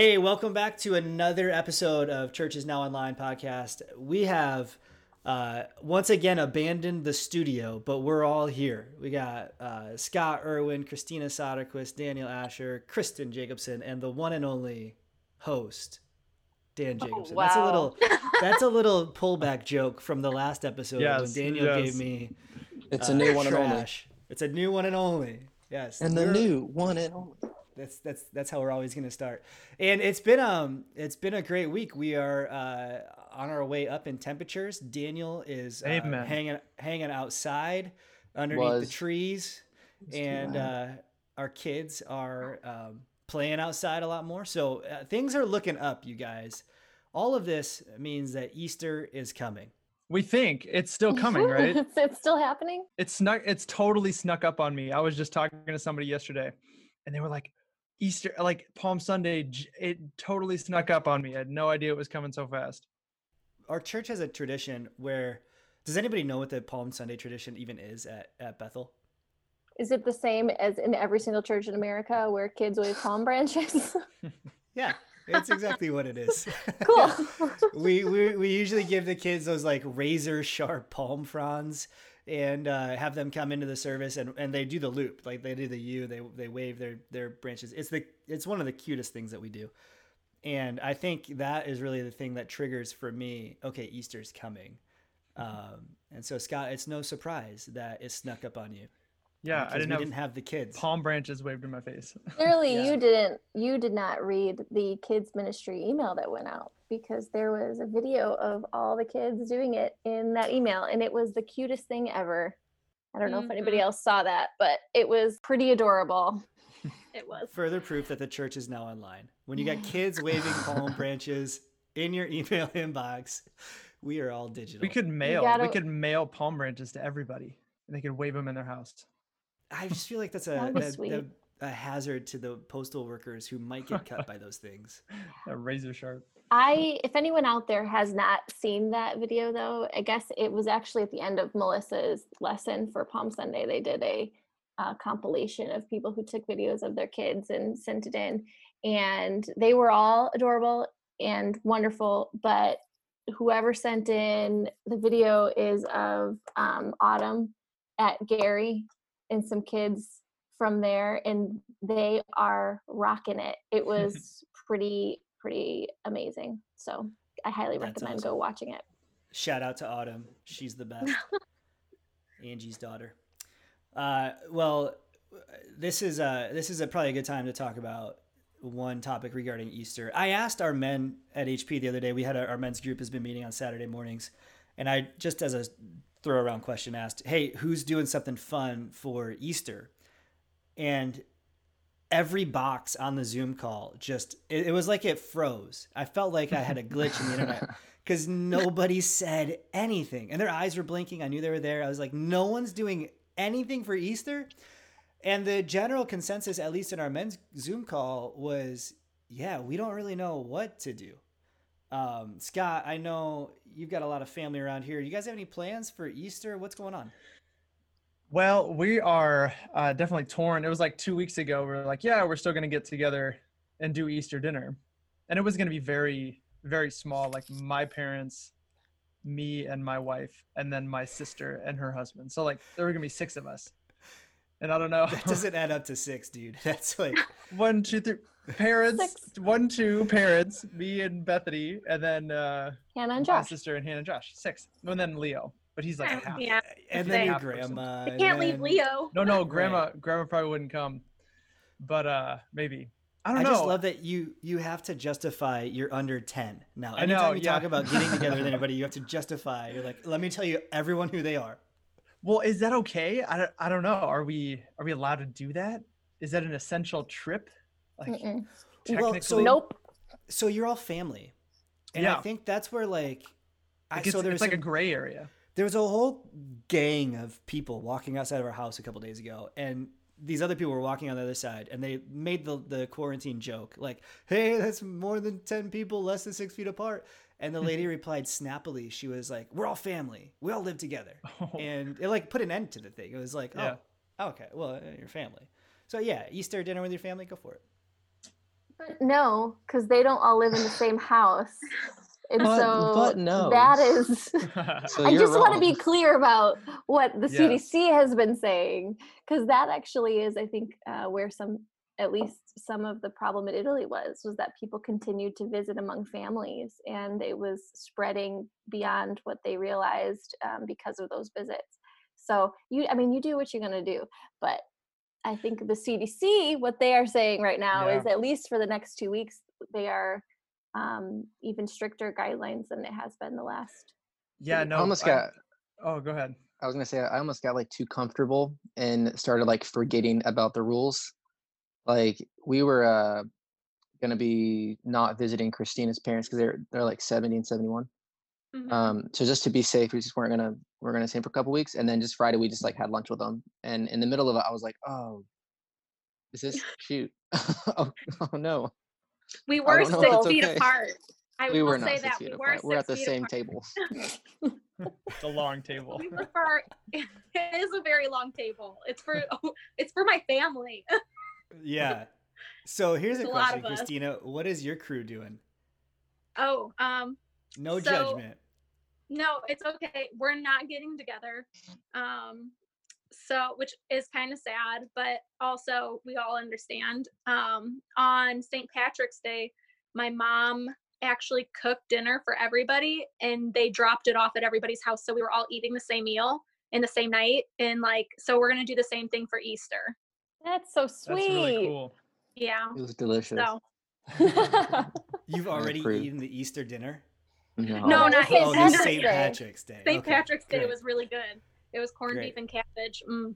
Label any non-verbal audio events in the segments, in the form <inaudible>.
Hey, welcome back to another episode of Church is Now Online podcast. We have uh, once again abandoned the studio, but we're all here. We got uh, Scott Irwin, Christina Soderquist, Daniel Asher, Kristen Jacobson, and the one and only host, Dan Oh, Jacobson. That's a little <laughs> that's a little pullback joke from the last episode when Daniel yes. gave me It's uh, a new one and only. It's a new one and only. Yes. And the new one and only. That's that's that's how we're always going to start. And it's been um it's been a great week. We are uh, on our way up in temperatures. Daniel is uh, hanging hanging outside underneath the Was. trees, and uh, our kids are um, playing outside a lot more. So uh, things are looking up, you guys. All of this means that Easter is coming. We think it's still coming, <laughs> right? it's, it's still happening. it's snuck. It's totally snuck up on me. I was just talking to somebody yesterday, and they were like, "Easter, like Palm Sunday, it totally snuck up on me. I had no idea it was coming so fast." Our church has a tradition where. Does anybody know what the Palm Sunday tradition even is at, at Bethel? Is it the same as in every single church in America where kids wave palm branches? <laughs> Yeah, it's exactly what it is. <laughs> cool. <laughs> we, we we usually give the kids those like razor sharp palm fronds and uh, have them come into the service and, and they do the loop like they do the U they they wave their their branches. It's the it's one of the cutest things that we do, and I think that is really the thing that triggers for me. Okay, Easter's coming, um, and so Scott, it's no surprise that it snuck up on you. Yeah, because I didn't we have, didn't have the kids. palm branches waved in my face. <laughs> Clearly, Yeah. you didn't. You did not read the kids ministry email that went out because there was a video of all the kids doing it in that email, and it was the cutest thing ever. I don't know if anybody mm-hmm. else saw that, but it was pretty adorable. <laughs> it was. further proof that the church is now online. When you got <laughs> kids waving palm branches in your email inbox, we are all digital. We could mail. We gotta- could mail palm branches to everybody, and they could wave them in their house. I just feel like that's a That'd be that- sweet. that- a hazard to the postal workers who might get cut by those things. <laughs> A razor sharp. I, if anyone out there has not seen that video though, I guess it was actually at the end of Melissa's lesson for Palm Sunday. They did a uh, compilation of people who took videos of their kids and sent it in, and they were all adorable and wonderful. But whoever sent in the video is of um, Autumn at Gary and some kids from there, and they are rocking it. It <laughs> was pretty pretty amazing. So I highly That's recommend awesome. go watching it. Shout out to Autumn. She's the best. <laughs> Angie's daughter. Uh, well, this is uh this is a probably a good time to talk about one topic regarding Easter. I asked our men at HP the other day. We had a, our men's group has been meeting on Saturday mornings, and I just as a throw around question asked, "Hey, who's doing something fun for Easter?" And every box on the Zoom call just it, it was like it froze. I felt like I had a glitch in the internet <laughs> because nobody said anything, and their eyes were blinking. I knew they were there. I was like, "No one's doing anything for Easter." And the general consensus, at least in our men's Zoom call, was yeah, we don't really know what to do. Um, Scott, I know you've got a lot of family around here. You guys have any plans for Easter? What's going on? Well, we are uh, definitely torn. It was like two weeks ago. We are like, yeah, we're still going to get together and do Easter dinner. And it was going to be very, very small. Like my parents, me and my wife, and then my sister and her husband. So, like, there were going to be six of us. And I don't know. That doesn't <laughs> add up to six, dude. <laughs> That's like one, two, three. Parents, Six. one, two parents, me and Bethany, and then uh, Hannah and Josh. sister and Hannah and Josh. Six. And then Leo, but he's like half. Yeah, and then your grandma. I can't leave Leo. No, no, Right. grandma, grandma probably wouldn't come, but uh, maybe. I I, don't know. I just love that you you have to justify you're under ten now. I Anytime know, you talk about getting together with <laughs> anybody, you have to justify. You're like, let me tell you everyone who they are. Well, is that okay? I don't, I don't know. Are we are we allowed to do that? Is that an essential trip? Like Mm-mm. Well, so- Nope. So you're all family, and I think that's where like, I, like, it's, so there's it's was like a some- gray area. there was a whole gang of people walking outside of our house a couple days ago and these other people were walking on the other side and they made the, the quarantine joke like hey that's more than 10 people less than six feet apart. And the lady <laughs> replied snappily. She was like we're all family. We all live together. <laughs> And it like put an end to the thing. It was like Yeah. oh okay. Well uh, your family. So yeah easter dinner with your family go for it But no, because they don't all live in the same house. And But- so but no. that is <laughs> So I you're just want to be clear about what the Yes. CDC has been saying, because that actually is, I think, uh, where some, at least some of the problem in Italy was, was that people continued to visit among families, and it was spreading beyond what they realized um, because of those visits. So you, I mean, you do what you're gonna do, but I think the CDC, what they are saying right now Yeah. is at least for the next two weeks, they are um, even stricter guidelines than it has been the last yeah, no. I almost I- got. oh, go ahead. I was gonna say I almost got like too comfortable and started like forgetting about the rules. Like we were uh gonna be not visiting Christina's parents because they're they're like 70 and 71. Mhm. Um, so just to be safe, we just weren't gonna we're gonna stay for a couple weeks, and then just Friday we just like had lunch with them, and in the middle of it, I was like, oh, is this <laughs> shoot? <laughs> oh, oh no, we were six if feet okay. apart. I we will were say not six that feet we were apart. We're at the same apart. table. <laughs> It's a long table. We prefer. it is a very long table. It's for it's for my family. Yeah. So here's a It's a question, of. Christina. What is your crew doing? Oh, um, No So- judgment. No, it's okay. We're not getting together. Um, so which is kind of sad, but also we all understand. Um, on St. Patrick's Day, my mom actually cooked dinner for everybody and they dropped it off at everybody's house. So we were all eating the same meal in the same night. And like, so we're gonna do the same thing for Easter. That's so sweet. That's really cool. Yeah. It was delicious. So <laughs> You've already eaten the Easter dinner? No, No, not St. Oh, Patrick's St. Day. Patrick's Day. St. Okay, Patrick's Day great. was really good. It was corned Great. beef and cabbage. Mm.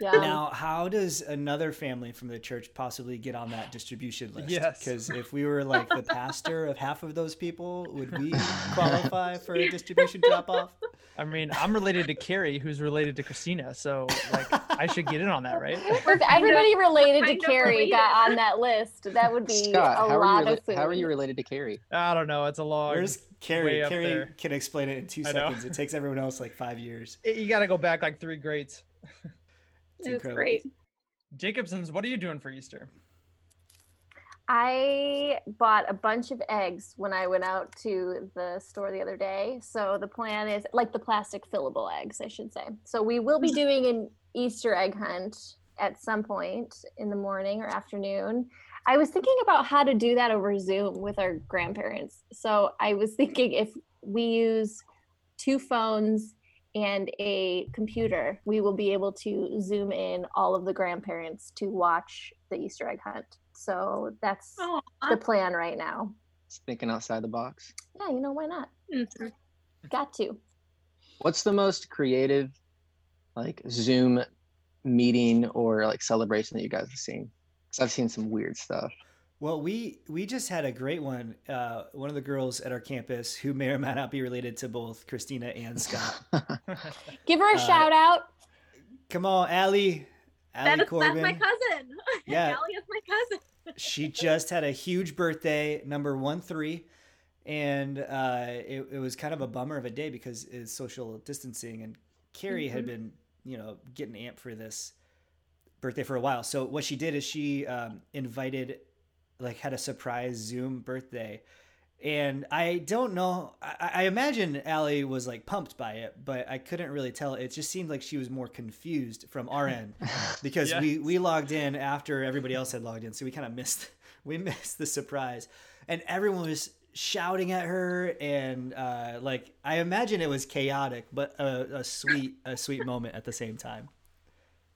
yeah. Now, how does another family from the church possibly get on that distribution list? Yes. Because if we were like the pastor of half of those people, would we qualify for a distribution drop off? I mean, I'm related to Carrie, who's related to Christina, so like I should get in on that, right? <laughs> if everybody related to Carrie got on that list, that would be Scott, a lot you of rela- how are you related to Carrie? I don't know. It's a long. Where's Carrie? way up Carrie there. can explain it in two seconds. It <laughs> takes everyone else like five years. You got to go back like three grades. <laughs> It's It great. Jacobson's, what are you doing for Easter? I bought a bunch of eggs when I went out to the store the other day. So the plan is like the plastic fillable eggs, I should say. So we will be <laughs> doing an Easter egg hunt at some point in the morning or afternoon. I was thinking about how to do that over Zoom with our grandparents. So I was <laughs> thinking if we use two phones and a computer, we will be able to zoom in all of the grandparents to watch the Easter egg hunt. So that's Oh, the plan right now. Thinking outside the box. Yeah, you know why not? mhm. Got to. What's the most creative, like Zoom meeting or like celebration that you guys have seen? Because I've seen some weird stuff. Well, we we just had a great one. Uh, one of the girls at our campus, who may or may not be related to both Christina and Scott. <laughs> Give her a Uh, shout out. Come on, Allie. That Allie is, Corbin. that's my cousin. <laughs> Yeah. Allie is my cousin. <laughs> she just had a huge birthday, number one three, and uh, it, it was kind of a bummer of a day because it's social distancing, and Carrie had Mhm. been, you know, getting amped for this birthday for a while. So what she did is she um, invited, like, had a surprise Zoom birthday. And I don't know. I, I imagine Allie was like pumped by it, but I couldn't really tell. It just seemed like she was more confused from our <laughs> end because we we logged in after everybody else had logged in, so we kind of missed <laughs> we missed the surprise, and everyone was shouting at her and uh, like I imagine it was chaotic, but a, a sweet a sweet moment at the same time.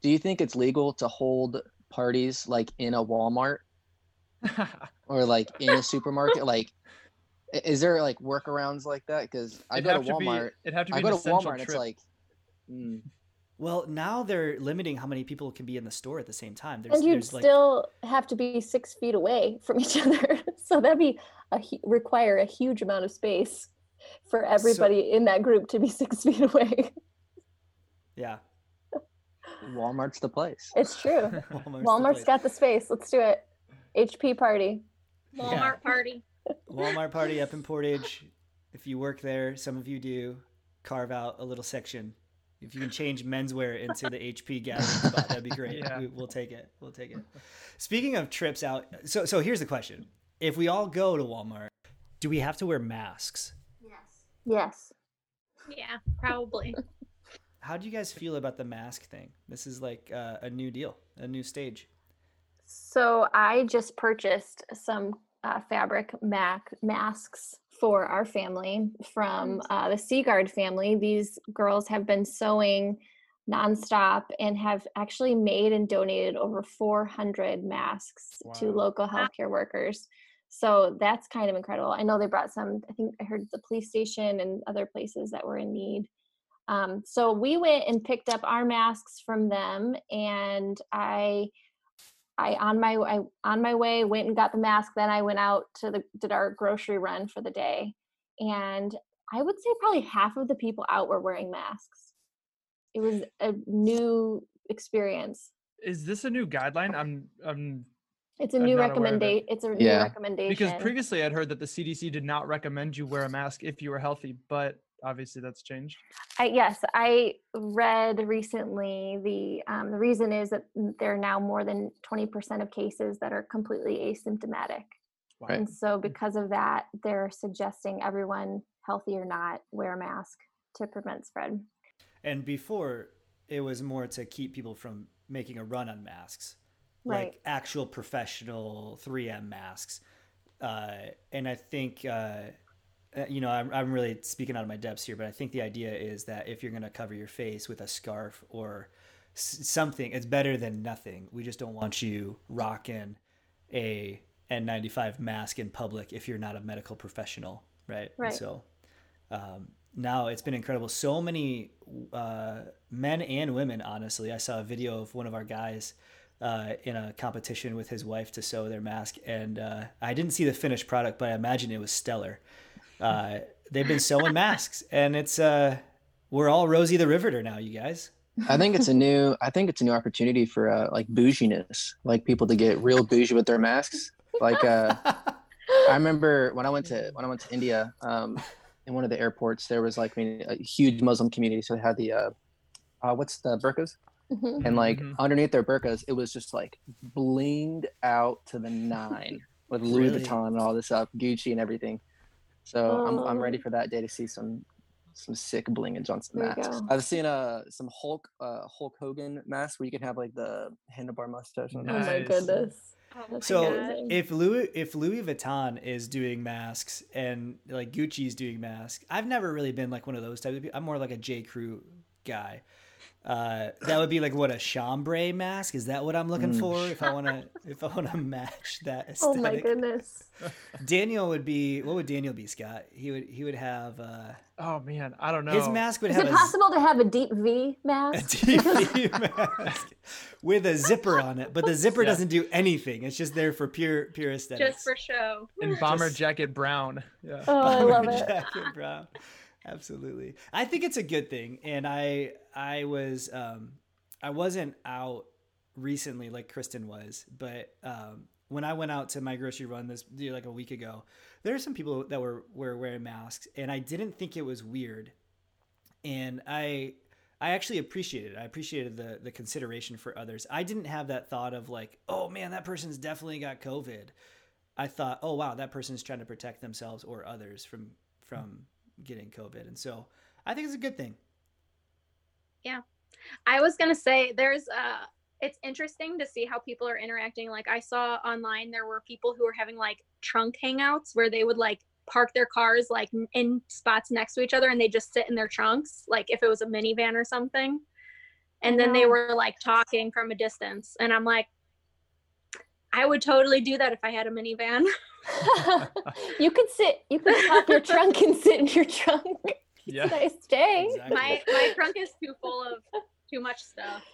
Do you think it's legal to hold parties like in a Walmart <laughs> or like in a supermarket? Like, is there like workarounds like that? Because I go to have to be- Walmart. it'd have to be I go to essential Walmart and it's like, mm, Well, now they're limiting how many people can be in the store at the same time. There's And you'd there's like still have to be six feet away from each <laughs> other. so that'd be a require a huge amount of space for everybody in that group to be <laughs> six feet away. yeah. Walmart's the place. It's true. <laughs> Walmart's the Walmart's place. got the space. Let's do it. HP party. Walmart Yeah. party. Walmart party up in <laughs> Portage. If you work there, some of you do, carve out a little section If you can change menswear into the HP gathering <laughs> spot, that'd be great. Yeah. We, we'll take it. We'll take it. Speaking of trips out, so so here's the question: If we all go to Walmart, do we have to wear masks? Yes. Yes. Yeah, probably. How do you guys feel about the mask thing? This is like uh, a new deal, a new stage. So I just purchased some uh, fabric mac masks for our family from uh, the Seagard family. These girls have been sewing nonstop and have actually made and donated over 400 masks to local healthcare workers. So that's kind of incredible. I know they brought some, I think I heard the police station and other places that were in need. Um, so we went and picked up our masks from them and I I on my I on my way went and got the mask. Then I went out to the did our grocery run for the day, and I would say probably half of the people out were wearing masks. It was a new experience. Is this a new guideline? I'm I'm It's a I'm new not aware of it. recommendation. It's a new recommendation. because previously I'd heard that the CDC did not recommend you wear a mask if you were healthy, but obviously that's changed. I, yes, I read recently the um, the reason is that there are now more than twenty percent of cases that are completely asymptomatic. Right. And so, because of that, they're suggesting everyone, healthy or not, wear a mask to prevent spread. And before, it was more to keep people from making a run on masks, Right. like actual professional 3M masks. Uh, and I think, uh, uh, you know, I'm, I'm really speaking out of my depths here, but I think the idea is that if you're going to cover your face with a scarf or s- something, it's better than nothing. We just don't want you rocking a N95 mask in public if you're not a medical professional, right? And Right. so um, now it's been incredible. So many uh, men and women, honestly. I saw a video of one of our guys uh, in a competition with his wife to sew their mask, and uh, I didn't see the finished product, but I imagine it was stellar. Uh, they've been sewing masks, and it's uh, we're all Rosie the Riveter now, you guys. I think it's a new. I think it's a new opportunity for uh, like bouginess, like people to get real bougie with their masks. Like uh, <laughs> I remember when I went to when I went to India, um, in one of the airports, there was like I mean, a huge Muslim community, so they had the uh, uh, what's the burqas, Mhm. and like Mhm. underneath their burqas, it was just like blinged out to the nine with Louis Really? Vuitton and all this stuff, Gucci and everything. So I'm I'm ready Oh. for that day to see some some sick bling and Johnson There masks. I've seen uh some Hulk uh Hulk Hogan masks where you can have like the handlebar mustache. On Oh my goodness. Oh So amazing. if Louis if Louis Vuitton is doing masks and like Gucci's doing masks, I've never really been like one of those types of people. I'm more like a J Crew guy. Uh, that would be like what a chambray mask. Is that what I'm looking Mm. for? If I want to, if I want to match that <laughs> Oh my goodness. Daniel would be. What would Daniel be, Scott? He would. He would have. Uh, Oh man, I don't know. his mask would Is have it a z- possible to have a deep V mask? TV <laughs> mask with a zipper on it, but the zipper Yeah. doesn't do anything. It's just there for pure pure aesthetics. Just for show. in bomber Just- jacket brown. Yeah. Oh, I love it. jacket brown. Absolutely. I think it's a good thing. And I I was um I wasn't out recently like Kristen was, but um when I went out to my grocery run this like a week ago, there were some people that were were wearing masks and I didn't think it was weird. And I I actually appreciated it. I appreciated the the consideration for others. I didn't have that thought of like, oh man, that person's definitely got COVID. I thought, oh wow, that person's trying to protect themselves or others from from getting COVID, and so I think it's a good thing. Yeah. I was gonna say there's uh it's interesting to see how people are interacting. Like I saw online there were people who were having like trunk hangouts where they would like park their cars like in spots next to each other and they just sit in their trunks, like if it was a minivan or something. And then they were like talking from a distance. And I'm like, I would totally do that if I had a minivan. <laughs> <laughs> you could sit, you could pop your trunk and sit in your trunk. <laughs> Yeah. Nice day. Exactly. my my trunk is too full of too much stuff.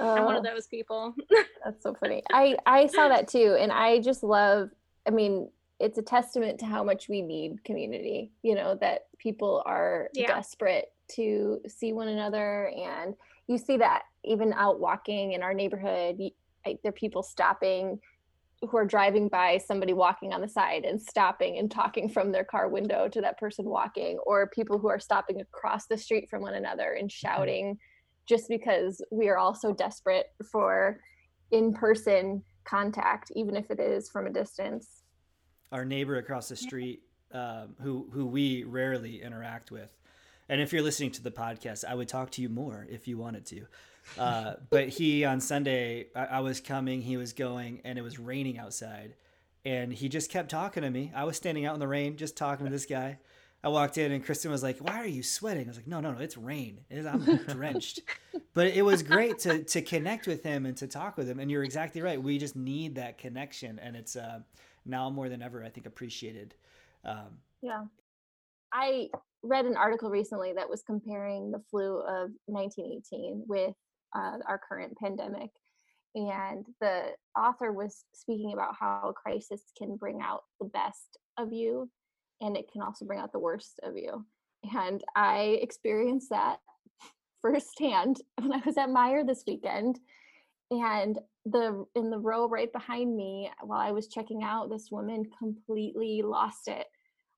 I'm one of uh, those people. <laughs> That's so funny. I I saw that too, and I just love. I mean, it's a testament to how much we need community. You know that people are Yeah. desperate to see one another, and you see that even out walking in our neighborhood. y- I, there are people stopping who are driving by somebody walking on the side and stopping and talking from their car window to that person walking or people who are stopping across the street from one another and Mm-hmm. shouting just because we are all so desperate for in-person contact even if it is from a distance our neighbor across the street, um, who who we rarely interact with. And if you're listening to the podcast, I would talk to you more if you wanted to. Uh, but he on Sunday, I, I was coming, he was going, and it was raining outside, and he just kept talking to me. I was standing out in the rain, just talking to this guy. I walked in, and Kristen was like, "Why are you sweating?" I was like, "No, no, no, it's rain. It is, I'm <laughs> drenched." but it was great to to connect with him and to talk with him. And you're exactly right. We just need that connection, and it's uh, now more than ever, I think, appreciated. Um, Yeah. I read an article recently that was comparing the flu of 1918 with uh, our current pandemic. And the author was speaking about how a crisis can bring out the best of you and it can also bring out the worst of you. And I experienced that <laughs> firsthand <laughs> when I was at Meijer this weekend. And the in the row right behind me, while I was checking out, this woman completely lost it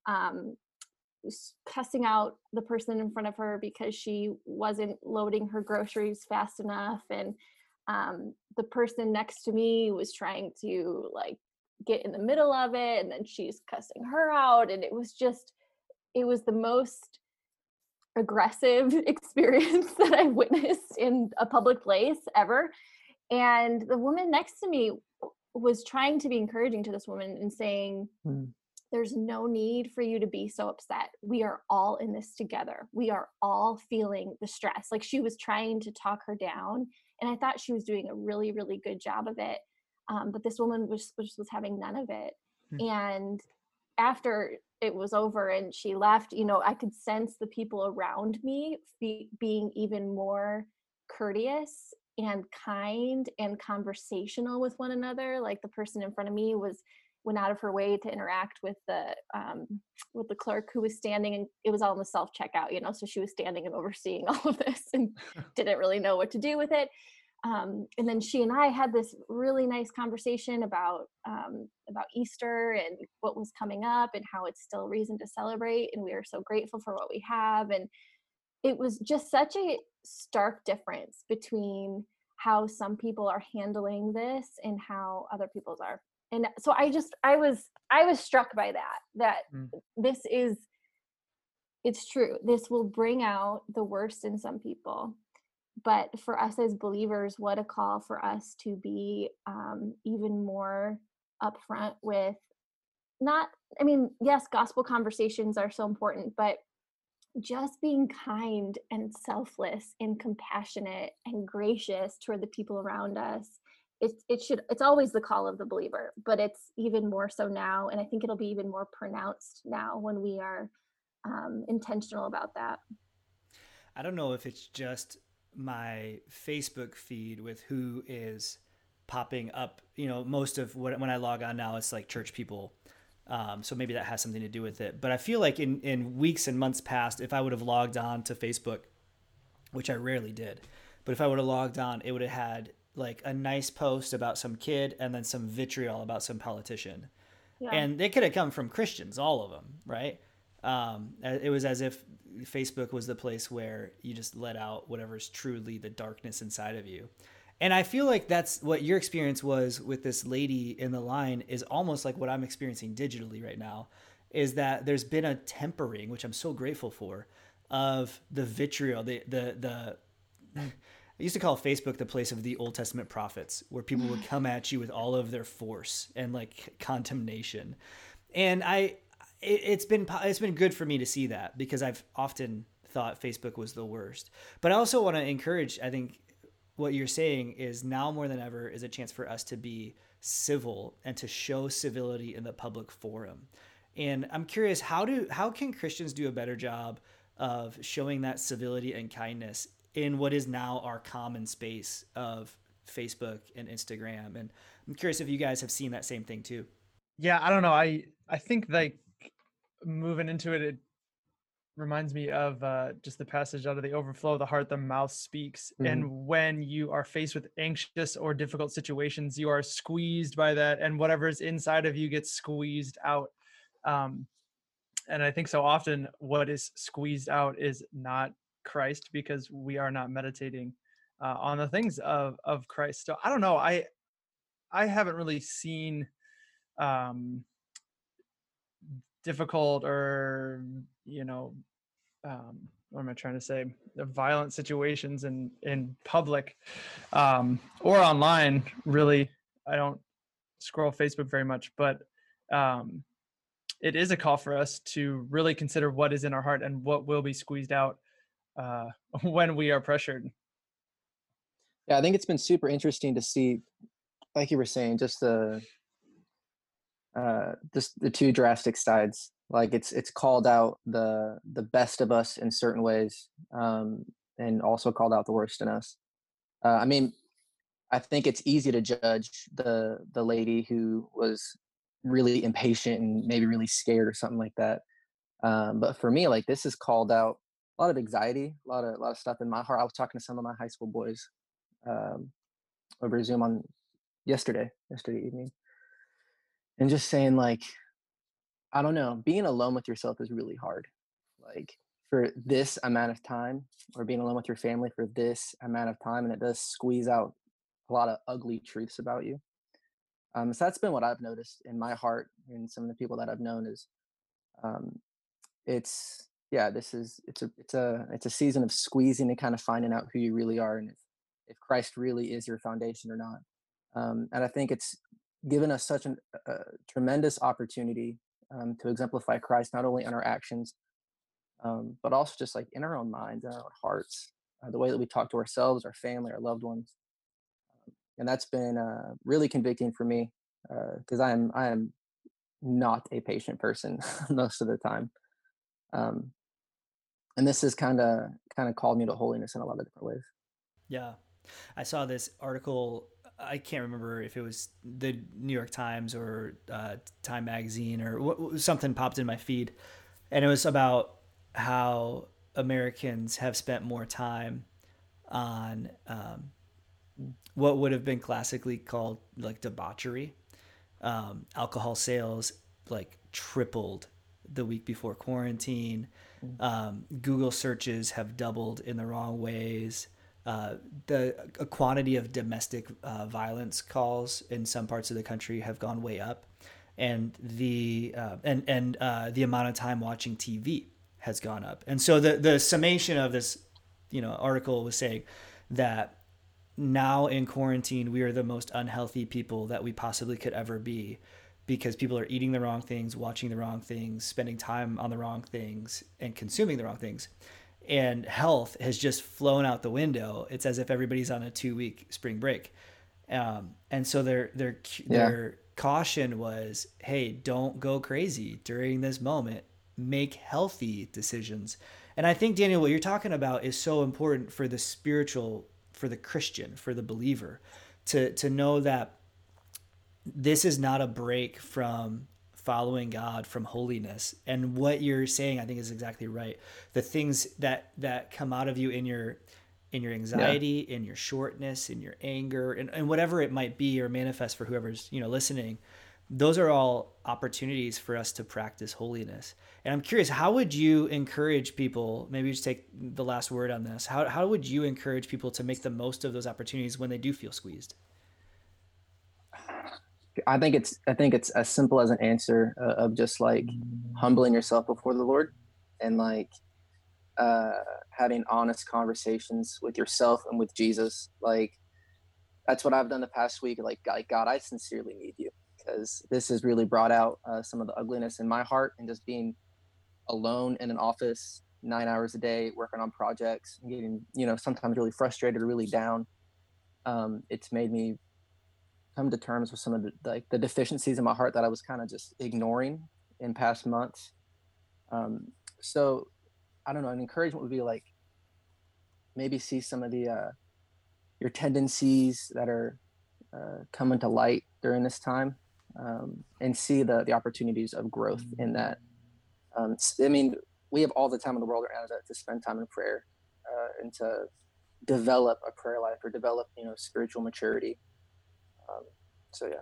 um, cussing out the person in front of her because she wasn't loading her groceries fast enough and um, the person next to me was trying to like get in the middle of it and then she's cussing her out and it was just it was the most aggressive <laughs> experience that i witnessed in a public place ever and the woman next to me was trying to be encouraging to this woman and saying Hmm. There's no need for you to be so upset. We are all in this together. We are all feeling the stress. Like she was trying to talk her down, and I thought she was doing a really, really good job of it. Um, but this woman was, was was having none of it. Hmm. And after it was over and she left, you know, I could sense the people around me be, being even more courteous and kind and conversational with one another. Like the person in front of me was went out of her way to interact with the um, with the clerk who was standing and it was all in the self checkout you know so she was standing and overseeing all of this and <laughs> didn't really know what to do with it. Um, and then she and i had this really nice conversation about um, about easter and what was coming up and how it's still a reason to celebrate and we are so grateful for what we have. And it was just such a stark difference between how some people are handling this and how other people's are and so i just i was i was struck by that that Mm. this is it's true this will bring out the worst in some people but for us as believers what a call for us to be um, even more upfront with not i mean yes gospel conversations are so important but just being kind and selfless and compassionate and gracious toward the people around us it, it should it's always the call of the believer but it's even more so now and i think it'll be even more pronounced now when we are um, intentional about that I don't know if it's just my Facebook feed with who is popping up. You know, most of what when I log on now, it's like church people. Um, so maybe that has something to do with it. But I feel like in in weeks and months past, if I would have logged on to Facebook, which I rarely did, but if I would have logged on, it would have had like a nice post about some kid and then some vitriol about some politician yeah and they could have come from Christians, all of them, right? Um, it was as if Facebook was the place where you just let out whatever's truly the darkness inside of you. And I feel like that's what your experience was with this lady in the line is almost like what I'm experiencing digitally right now is that there's been a tempering, which I'm so grateful for, of the vitriol, the the the I used to call Facebook the place of the Old Testament prophets, where people would mm. come at you with all of their force and like condemnation. And I, it, it's been it's been good for me to see that because I've often thought Facebook was the worst. But I also want to encourage. I think what you're saying is now more than ever is a chance for us to be civil and to show civility in the public forum. And I'm curious, how do how can Christians do a better job of showing that civility and kindness in what is now our common space of Facebook and Instagram? And I'm curious if you guys have seen that same thing too. yeah i don't know i i think like moving into it, it reminds me of uh, just the passage out of the overflow of the heart, the mouth speaks. Mhm. And when you are faced with anxious or difficult situations, you are squeezed by that, and whatever's inside of you gets squeezed out. Um, and I think so often what is squeezed out is not Christ because we are not meditating uh, on the things of of Christ. So I don't know. I I haven't really seen um, difficult or you know um, what am I trying to say? Violent situations in in public um, or online. Really, I don't scroll Facebook very much, but um, it is a call for us to really consider what is in our heart and what will be squeezed out uh, <laughs> when we are pressured. Yeah, I think it's been super interesting to see, like you were saying, just the uh just the two drastic sides. Like it's it's called out the the best of us in certain ways, um, and also called out the worst in us. Uh, I mean, I think it's easy to judge the the lady who was really impatient and maybe really scared or something like that. Um, but for me, like this is called out a lot of anxiety, a lot of a lot of stuff in my heart. I was talking to some of my high school boys um, over Zoom on yesterday, yesterday evening, and just saying like, I don't know, being alone with yourself is really hard. Like for this amount of time, or being alone with your family for this amount of time, and it does squeeze out a lot of ugly truths about you. Um, so that's been what I've noticed in my heart and some of the people that I've known is, um, it's yeah, this is it's a it's a it's a season of squeezing and kind of finding out who you really are and if if Christ really is your foundation or not. Um, and I think it's given us such an, a tremendous opportunity um, to exemplify Christ not only in our actions, um, but also just like in our own minds and our own hearts, uh, the way that we talk to ourselves, our family, our loved ones. Um, and that's been uh, really convicting for me because I am I am not a patient person <laughs> most of the time. Um, and this has kind of kind of called me to holiness in a lot of different ways. Yeah. I saw this article. I can't remember if it was the New York Times or uh, Time Magazine or something popped in my feed, and it was about how Americans have spent more time on um, what would have been classically called like debauchery. Um, alcohol sales like tripled the week before quarantine. Um, Google searches have doubled in the wrong ways. Uh, the a quantity of domestic uh, violence calls in some parts of the country have gone way up, and the uh, and and uh, the amount of time watching TV has gone up. And so the the summation of this, you know, article was saying that now in quarantine we are the most unhealthy people that we possibly could ever be because people are eating the wrong things, watching the wrong things, spending time on the wrong things, and consuming the wrong things and health has just flown out the window. It's as if everybody's on a two week spring break. Um, and so their their yeah. their caution was, hey, don't go crazy during this moment. Make healthy decisions. And I think Daniel, what you're talking about is so important for the spiritual, for the Christian, for the believer, to to know that this is not a break from following God from holiness. And what you're saying, I think, is exactly right. The things that that come out of you in your in your anxiety, yeah. in your shortness, in your anger, and, and whatever it might be or manifest for whoever's you know listening, those are all opportunities for us to practice holiness. And I'm curious, how would you encourage people? Maybe just take the last word on this. How how would you encourage people to make the most of those opportunities when they do feel squeezed? I think it's I think it's as simple as an answer uh, of just like humbling yourself before the Lord and like uh, having honest conversations with yourself and with Jesus. Like that's what I've done the past week. Like, like God, I sincerely need you because this has really brought out uh, some of the ugliness in my heart and just being alone in an office nine hours a day working on projects and getting you know sometimes really frustrated or really down. Um, it's made me come to terms with some of the like the deficiencies in my heart that I was kind of just ignoring in past months. Um, so I don't know. An encouragement would be like maybe see some of the uh, your tendencies that are uh, coming to light during this time, um, and see the the opportunities of growth in that. Um, I mean, we have all the time in the world right now to, to spend time in prayer uh, and to develop a prayer life or develop you know spiritual maturity. Um, so yeah.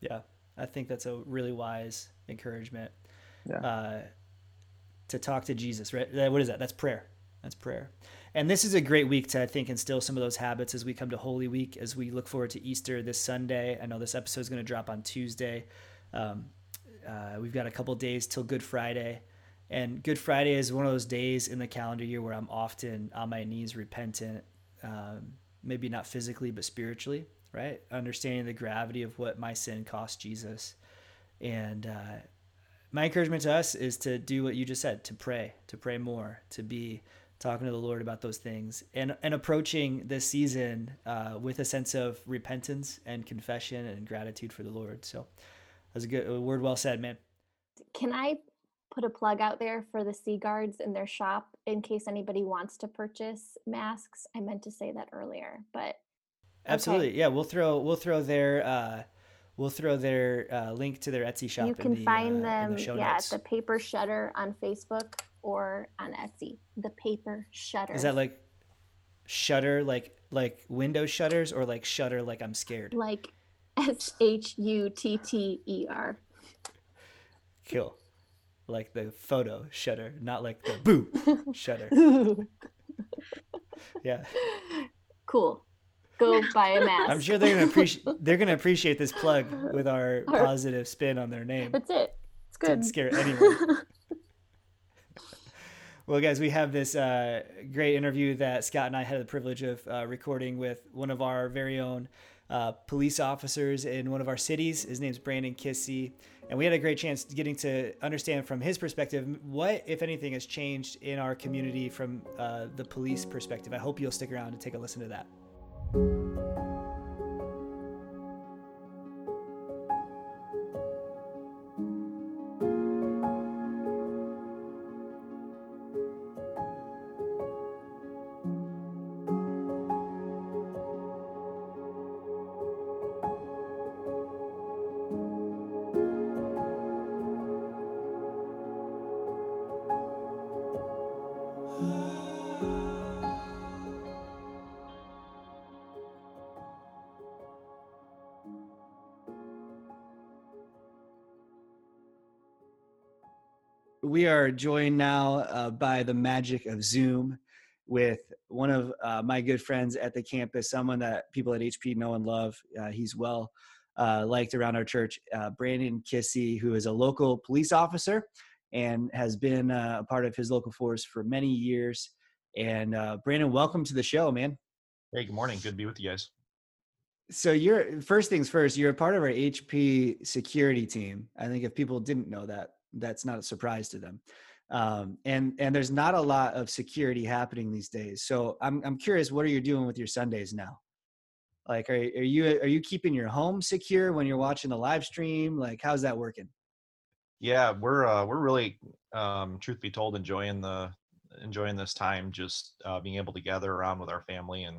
Yeah, I think that's a really wise encouragement. Yeah. Uh, to talk to Jesus, right? What is that? That's prayer. That's prayer. And this is a great week to, I think, instill some of those habits as we come to Holy Week, as we look forward to Easter this Sunday. I know this episode is going to drop on Tuesday. Um, uh, we've got a couple days till Good Friday. And Good Friday is one of those days in the calendar year where I'm often on my knees repentant, um, maybe not physically, but spiritually, right? Understanding the gravity of what my sin cost Jesus. And uh, my encouragement to us is to do what you just said to pray, to pray more, to be talking to the Lord about those things, and, and approaching this season uh, with a sense of repentance and confession and gratitude for the Lord. So that's a good a word well said, man. Can I put a plug out there for the Sea Guards in their shop in case anybody wants to purchase masks? I meant to say that earlier, but Absolutely. Yeah, we'll throw we'll throw their uh, we'll throw their uh, link to their Etsy shop. you can the, find uh, them the yeah notes. at the Paper Shutter on Facebook or on Etsy. The Paper Shutter. Is that like shutter like like window shutters or like shutter like I'm scared? like S H U T T E R? Kill. Like the photo shutter, not like the <laughs> boo shutter. <laughs> Yeah. cool. Go buy a mask. I'm sure they're gonna appreciate <laughs> they're gonna appreciate this plug with our Our- positive spin on their name. That's it. It's good. Didn't good. scare anyone. Well, guys, we have this uh, great interview that Scott and I had the privilege of uh, recording with one of our very own uh, police officers in one of our cities. His name's Brandon Kissy. And we had a great chance getting to understand from his perspective what, if anything, has changed in our community from uh, the police perspective. I hope you'll stick around and take a listen to that. We are joined now uh, by the magic of Zoom with one of uh, my good friends at the campus, someone that people at HP know and love. Uh, he's well uh, liked around our church, uh, Brandon Kissy, who is a local police officer and has been uh, a part of his local force for many years. And uh, Brandon, welcome to the show, man. Hey, good morning. Good to be with you guys. So you're first things first. You're a part of our HP security team. I think if people didn't know that, that's not a surprise to them. Um, and and there's not a lot of security happening these days. So I'm I'm curious, what are you doing with your Sundays now? Like, are are you are you keeping your home secure when you're watching the live stream? Like, how's that working? Yeah, we're uh, we're really, um, truth be told, enjoying the enjoying this time, just uh, being able to gather around with our family and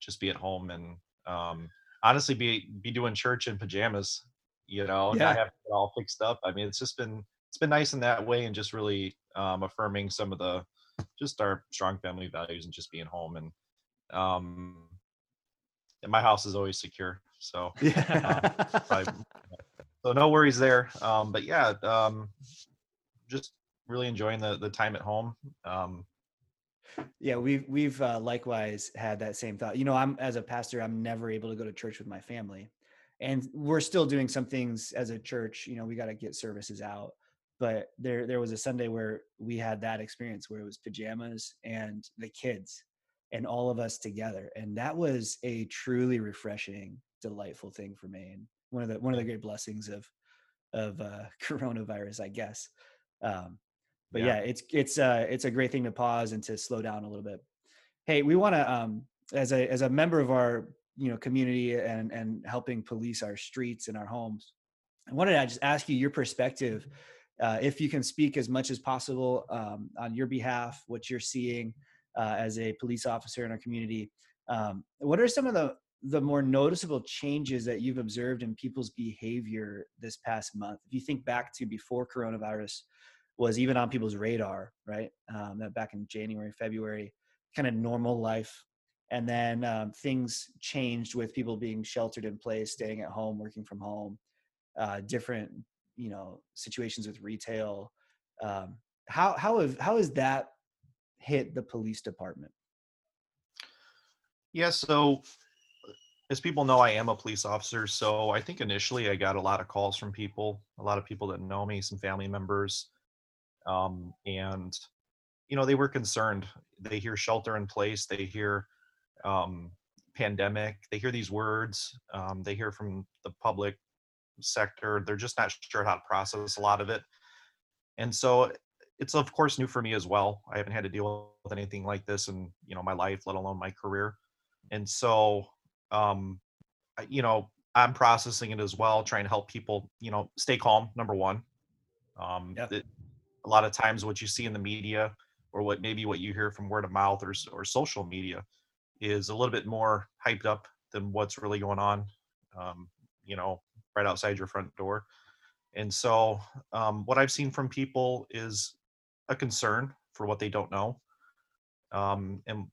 just be at home and um, honestly be be doing church in pajamas. You know, Yeah. not have it all fixed up. I mean, it's just been it's been nice in that way, and just really um, affirming some of the just our strong family values and just being home and um, and my house is always secure. So Yeah. <laughs> probably- so no worries there. Um, but yeah, um, just really enjoying the the time at home. Um, yeah we've we've uh, likewise had that same thought you know i'm as a pastor i'm never able to go to church with my family and we're still doing some things as a church you know we got to get services out but there there was a sunday where we had that experience where it was pajamas and the kids and all of us together and that was a truly refreshing delightful thing for me and one of the one of the great blessings of of uh <laughs> coronavirus i guess um but yeah, Yeah. it's it's uh it's a great thing to pause and to slow down a little bit hey we want to um as a as a member of our you know community and and helping police our streets and our homes i wanted to just ask you your perspective uh, if you can speak as much as possible um, on your behalf what you're seeing uh, as a police officer in our community um, what are some of the the more noticeable changes that you've observed in people's behavior this past month? If you think back to before coronavirus was even on people's radar, right? Um, that back in January, February, kind of normal life. And then um, things changed with people being sheltered in place, staying at home, working from home, uh, different, you know, situations with retail. Um, how how have how has that hit the police department? Yeah, so as people know, I am a police officer. So I think initially I got a lot of calls from people, a lot of people that know me, some family members. Um, and, you know, they were concerned. They hear shelter in place, they hear um, pandemic, they hear these words, um, they hear from the public sector. They're just not sure how to process a lot of it. And so it's of course new for me as well. I haven't had to deal with anything like this in, you know, my life, let alone my career. And so um, you know, I'm processing it as well, trying to help people, you know, stay calm. Number one, um, yeah. it, a lot of times what you see in the media or what maybe what you hear from word of mouth or or social media is a little bit more hyped up than what's really going on. Um, you know, right outside your front door. And so, um, what I've seen from people is a concern for what they don't know. Um, and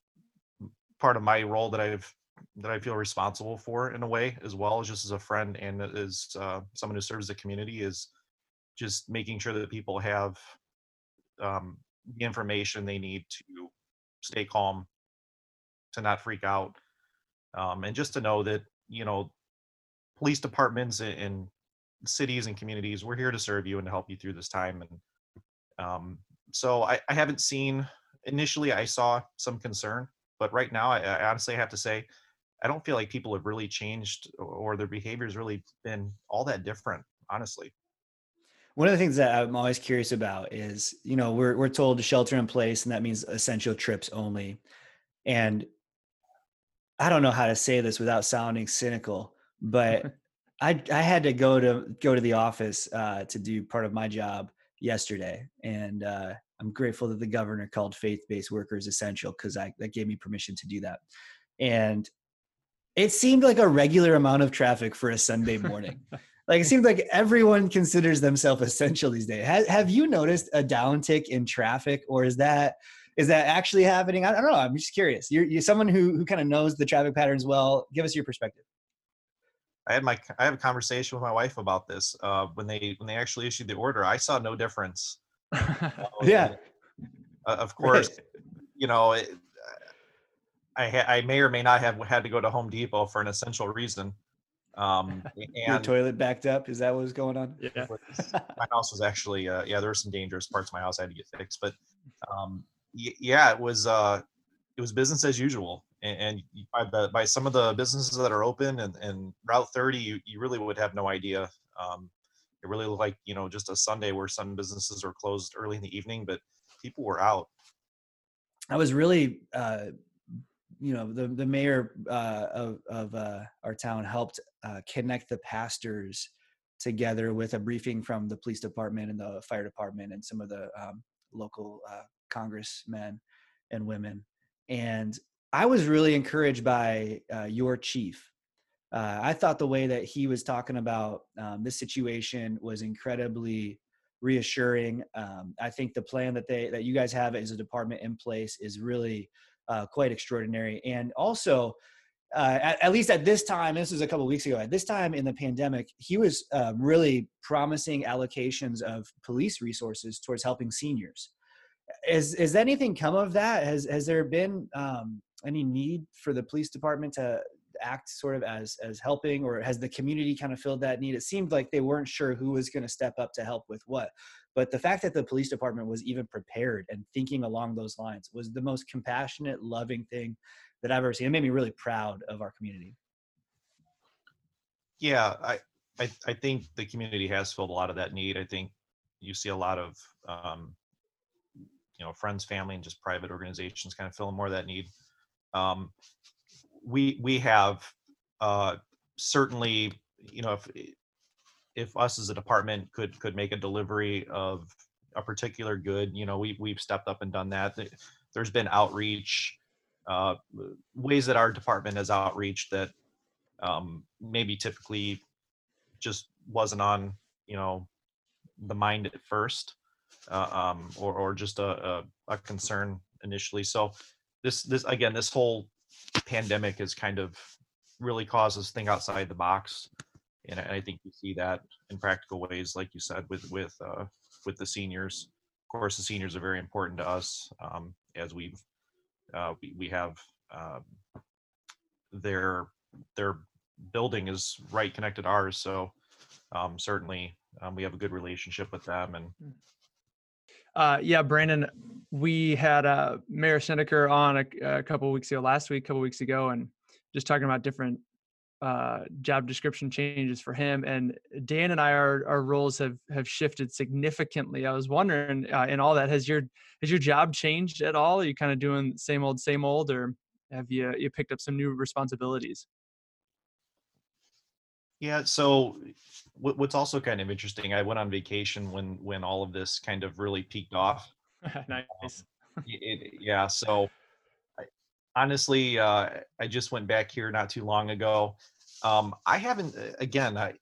part of my role that I've that I feel responsible for in a way as well, as just as a friend and as uh, someone who serves the community, is just making sure that people have um, the information they need to stay calm, to not freak out, um, and just to know that you know police departments in cities and communities we're here to serve you and to help you through this time and um, so I, I haven't seen initially i saw some concern but right now I, I honestly have to say I don't feel like people have really changed or their behavior's really been all that different, honestly. One of the things that I'm always curious about is, you know, we're we're told to shelter in place, and that means essential trips only. And I don't know how to say this without sounding cynical, but <laughs> I I had to go to go to the office uh, to do part of my job yesterday, and uh, I'm grateful that the governor called faith-based workers essential because I that gave me permission to do that. And it seemed like a regular amount of traffic for a Sunday morning. <laughs> like it seems like everyone considers themselves essential these days. Have, have you noticed a downtick in traffic, or is that is that actually happening? I don't know. I'm just curious. You're, you're someone who who kind of knows the traffic patterns well. Give us your perspective. I had my I have a conversation with my wife about this uh, when they when they actually issued the order. I saw no difference. <laughs> yeah, uh, of course, right. you know it, I, ha- I may or may not have had to go to Home Depot for an essential reason. Um, <laughs> and Your toilet backed up. Is that what was going on? Yeah. <laughs> my house was actually, uh, yeah, there were some dangerous parts of my house I had to get fixed, but um, y- yeah, it was, uh, it was business as usual. And, by, the, by some of the businesses that are open and, and Route 30, you, you really would have no idea. Um, it really looked like, you know, just a Sunday where some businesses are closed early in the evening, but people were out. I was really uh, you know the the mayor uh, of of uh, our town helped uh, connect the pastors together with a briefing from the police department and the fire department and some of the um, local uh, congressmen and women and i was really encouraged by uh, your chief uh, i thought the way that he was talking about um, this situation was incredibly reassuring um, i think the plan that they that you guys have as a department in place is really uh, quite extraordinary. And also, uh, at, at, least at this time, this was a couple weeks ago. At this time in the pandemic, he was uh, really promising allocations of police resources towards helping seniors. Is has anything come of that? Has has there been um, any need for the police department to act sort of as as helping, or has the community kind of filled that need? It seemed like they weren't sure who was going to step up to help with what. But the fact that the police department was even prepared and thinking along those lines was the most compassionate, loving thing that I've ever seen. It made me really proud of our community. Yeah, I, I, I think the community has filled a lot of that need. I think you see a lot of, um, you know, friends, family, and just private organizations kind of filling more of that need. Um, we we have uh, certainly, you know, if if us as a department could could make a delivery of a particular good, you know, we we've stepped up and done that. There's been outreach, uh, ways that our department has outreach that um, maybe typically just wasn't on you know the mind at first uh, um, or, or just a, a, a concern initially. So this this again this whole pandemic has kind of really caused us to think outside the box. And I, think you see that in practical ways like you said with with uh, with the seniors. Of course the seniors are very important to us um, as we've uh, we, we have um, their their building is right connected ours. So um, certainly um, we have a good relationship with them and Uh, yeah, Brandon, we had uh, Mayor Snedecor on a, a couple weeks ago, last week, a couple weeks ago, and just talking about different uh, job description changes for him. And Dan and I, our, our roles have have shifted significantly. I was wondering, uh, in all that, has your has your job changed at all? Are you kind of doing same old, same old, or have you you picked up some new responsibilities? Yeah. So what, what's also kind of interesting, I went on vacation when when all of this kind of really peaked off. <laughs> nice. Y- it- yeah. So I, honestly, uh, I just went back here not too long ago. Um, I haven't. uh, Again, I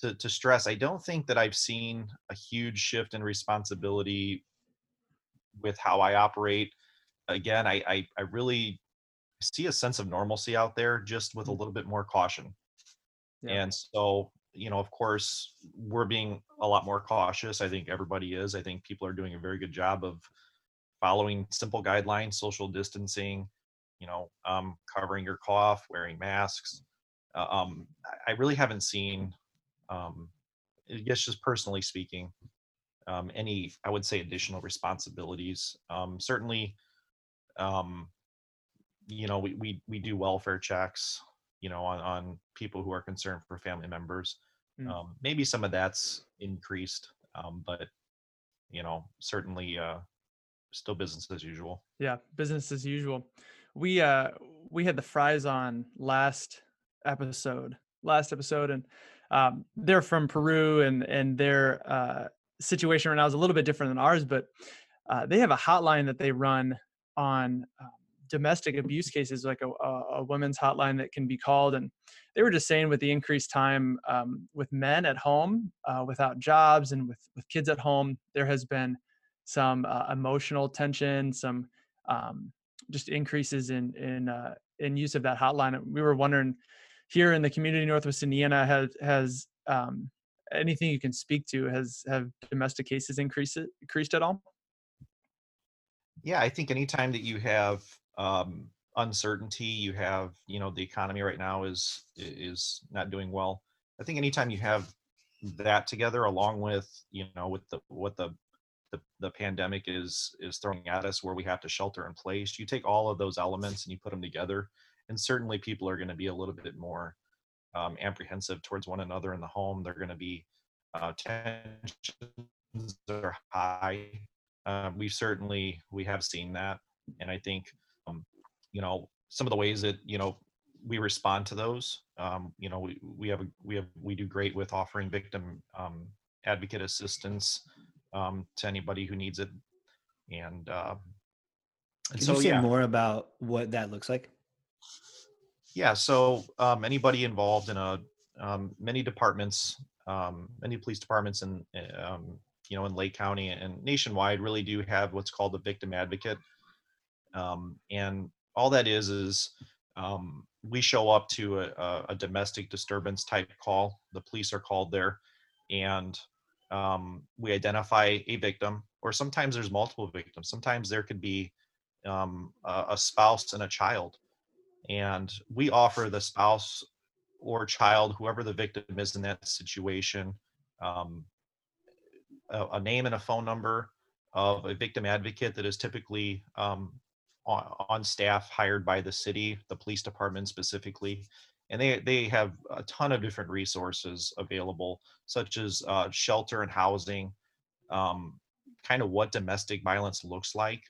to, to stress, I don't think that I've seen a huge shift in responsibility with how I operate. Again, I I, I really see a sense of normalcy out there, just with a Mm. little bit more caution. Yeah. And so, you know, of course, we're being a lot more cautious. I think everybody is. I think people are doing a very good job of following simple guidelines, social distancing, you know, um, covering your cough, wearing masks. Uh, um, I- really haven't seen, um, I guess just personally speaking, um, any, I would say, additional responsibilities. Um, certainly, um, you know, we, we, we do welfare checks, you know, on, on people who are concerned for family members. Mm. Um, maybe some of that's increased, um, but, you know, certainly uh, still business as usual. Yeah, business as usual. We uh we had the fries on last episode, last episode, and um, they're from Peru, and and their uh, situation right now is a little bit different than ours, but uh, they have a hotline that they run on um, domestic abuse cases, like a, a, women's hotline that can be called. And they were just saying with the increased time um, with men at home, uh, without jobs, and with with kids at home, there has been some uh, emotional tension, some um, just increases in in uh, in use of that hotline. We were wondering here in the community Northwest Indiana has has um, anything you can speak to has have domestic cases increased increased at all? Yeah, I think anytime that you have um, uncertainty, you have, you know, the economy right now is is not doing well. I think anytime you have that together, along with, you know, with the what the the, the pandemic is is throwing at us, where we have to shelter in place, you take all of those elements and you put them together, and certainly people are going to be a little bit more um, apprehensive towards one another in the home. They're going to be uh, tensions are high uh, we certainly we have seen that and i think um, you know some of the ways that you know we respond to those um, you know we, we have a, we have we do great with offering victim um, advocate assistance um, to anybody who needs it. And uh, and Can so you say yeah. more about what that looks like? yeah so um, anybody involved in a um, many departments um, many police departments in uh, um, you know in lake county and nationwide really do have what's called a victim advocate. Um, and all that is is um, we show up to a, a, domestic disturbance type call. The police are called there and um, we identify a victim or sometimes there's multiple victims. Sometimes there could be um, a, a spouse and a child. And we offer the spouse or child whoever the victim is in that situation um, a, a name and a phone number of a victim advocate that is typically um, on, staff hired by the city, the police department specifically. And they, they have a ton of different resources available, such as uh, shelter and housing, um, kind of what domestic violence looks like.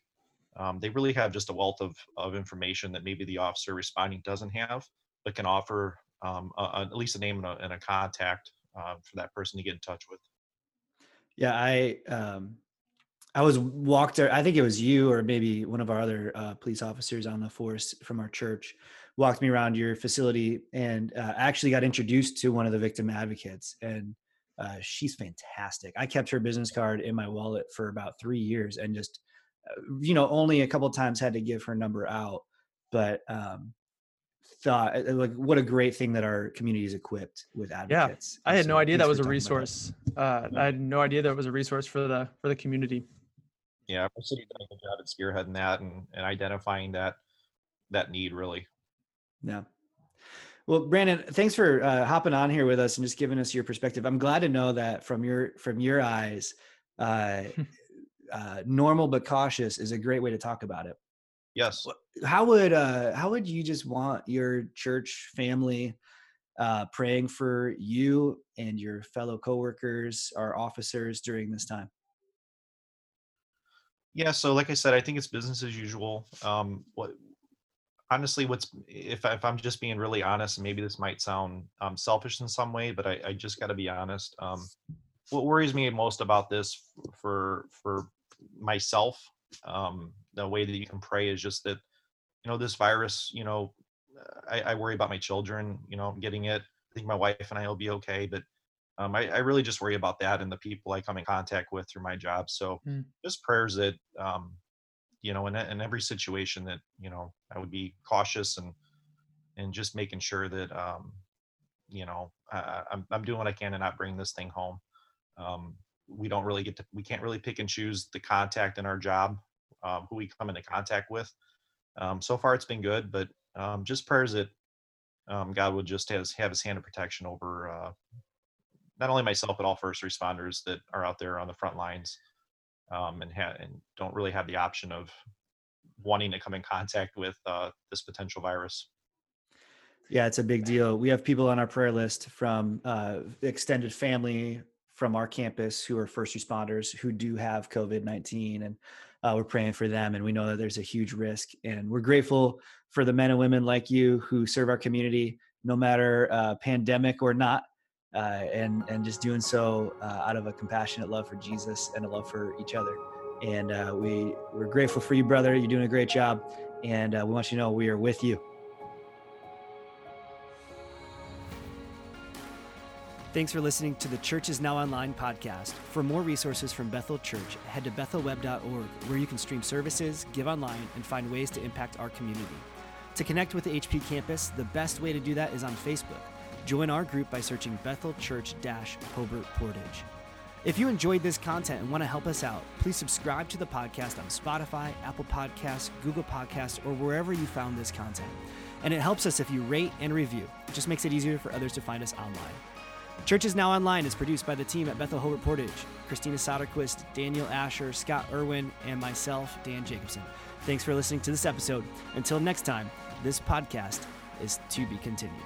Um, they really have just a wealth of, of information that maybe the officer responding doesn't have, but can offer um, a, a- at least a name and a, and a contact uh, for that person to get in touch with. Yeah, I um, I was walked. I think it was you or maybe one of our other uh, police officers on the force from our church walked me around your facility and uh, actually got introduced to one of the victim advocates and uh, she's fantastic i kept her business card in my wallet for about three years and just uh, you know only a couple times had to give her number out but um, thought uh, like what a great thing that our community is equipped with advocates. yeah, I had no idea that was a talking about that. resource. Uh, I had no idea that was a resource for the for the community. Yeah, our city done a good job at spearheading that and, and identifying that that need really. Yeah. Well, Brandon, thanks for uh, hopping on here with us and just giving us your perspective. I'm glad to know that from your from your eyes, uh, <laughs> uh, normal but cautious is a great way to talk about it. Yes. How would uh, how would you just want your church family uh, praying for you and your fellow coworkers, our officers during this time? Yeah, so like I said, I think it's business as usual. Um, what honestly, what's if I, if I'm just being really honest, maybe this might sound um, selfish in some way, but I, I just got to be honest. Um, what worries me most about this for for myself, um, the way that you can pray is just that you know this virus. You know, I, I worry about my children. You know, getting it. I think my wife and I will be okay, but um, I, I really just worry about that and the people I come in contact with through my job. So Mm. just prayers that, um, you know, in, in every situation that, you know, I would be cautious and, and just making sure that, um, you know, I, I'm, I'm doing what I can to not bring this thing home. Um, we don't really get to, we can't really pick and choose the contact in our job, um, who we come into contact with. Um, so far it's been good, but, um, just prayers that, um, God would just has, have his hand of protection over, uh, not only myself but all first responders that are out there on the front lines um, and ha- and don't really have the option of wanting to come in contact with uh, this potential virus. Yeah, it's a big deal. We have people on our prayer list from uh, extended family from our campus who are first responders who do have COVID 19. And uh, we're praying for them. And we know that there's a huge risk. And we're grateful for the men and women like you who serve our community, no matter uh, pandemic or not. Uh, and and just doing so uh, out of a compassionate love for Jesus and a love for each other. And uh, we we're grateful for you, brother. You're doing a great job, and we want you to know we are with you. Thanks for listening to the Church is Now Online podcast. For more resources from Bethel Church, head to bethelweb.org, where you can stream services, give online, and find ways to impact our community. To connect with the HP campus, the best way to do that is on Facebook. Join our group by searching Bethel Church Hobart Portage. If you enjoyed this content and want to help us out, please subscribe to the podcast on Spotify, Apple Podcasts, Google Podcasts, or wherever you found this content. And it helps us if you rate and review. It just makes it easier for others to find us online. Church is Now Online is produced by the team at Bethel Hobart Portage, Christina Soderquist, Daniel Asher, Scott Irwin, and myself, Dan Jacobson. Thanks for listening to this episode. Until next time, this podcast is to be continued.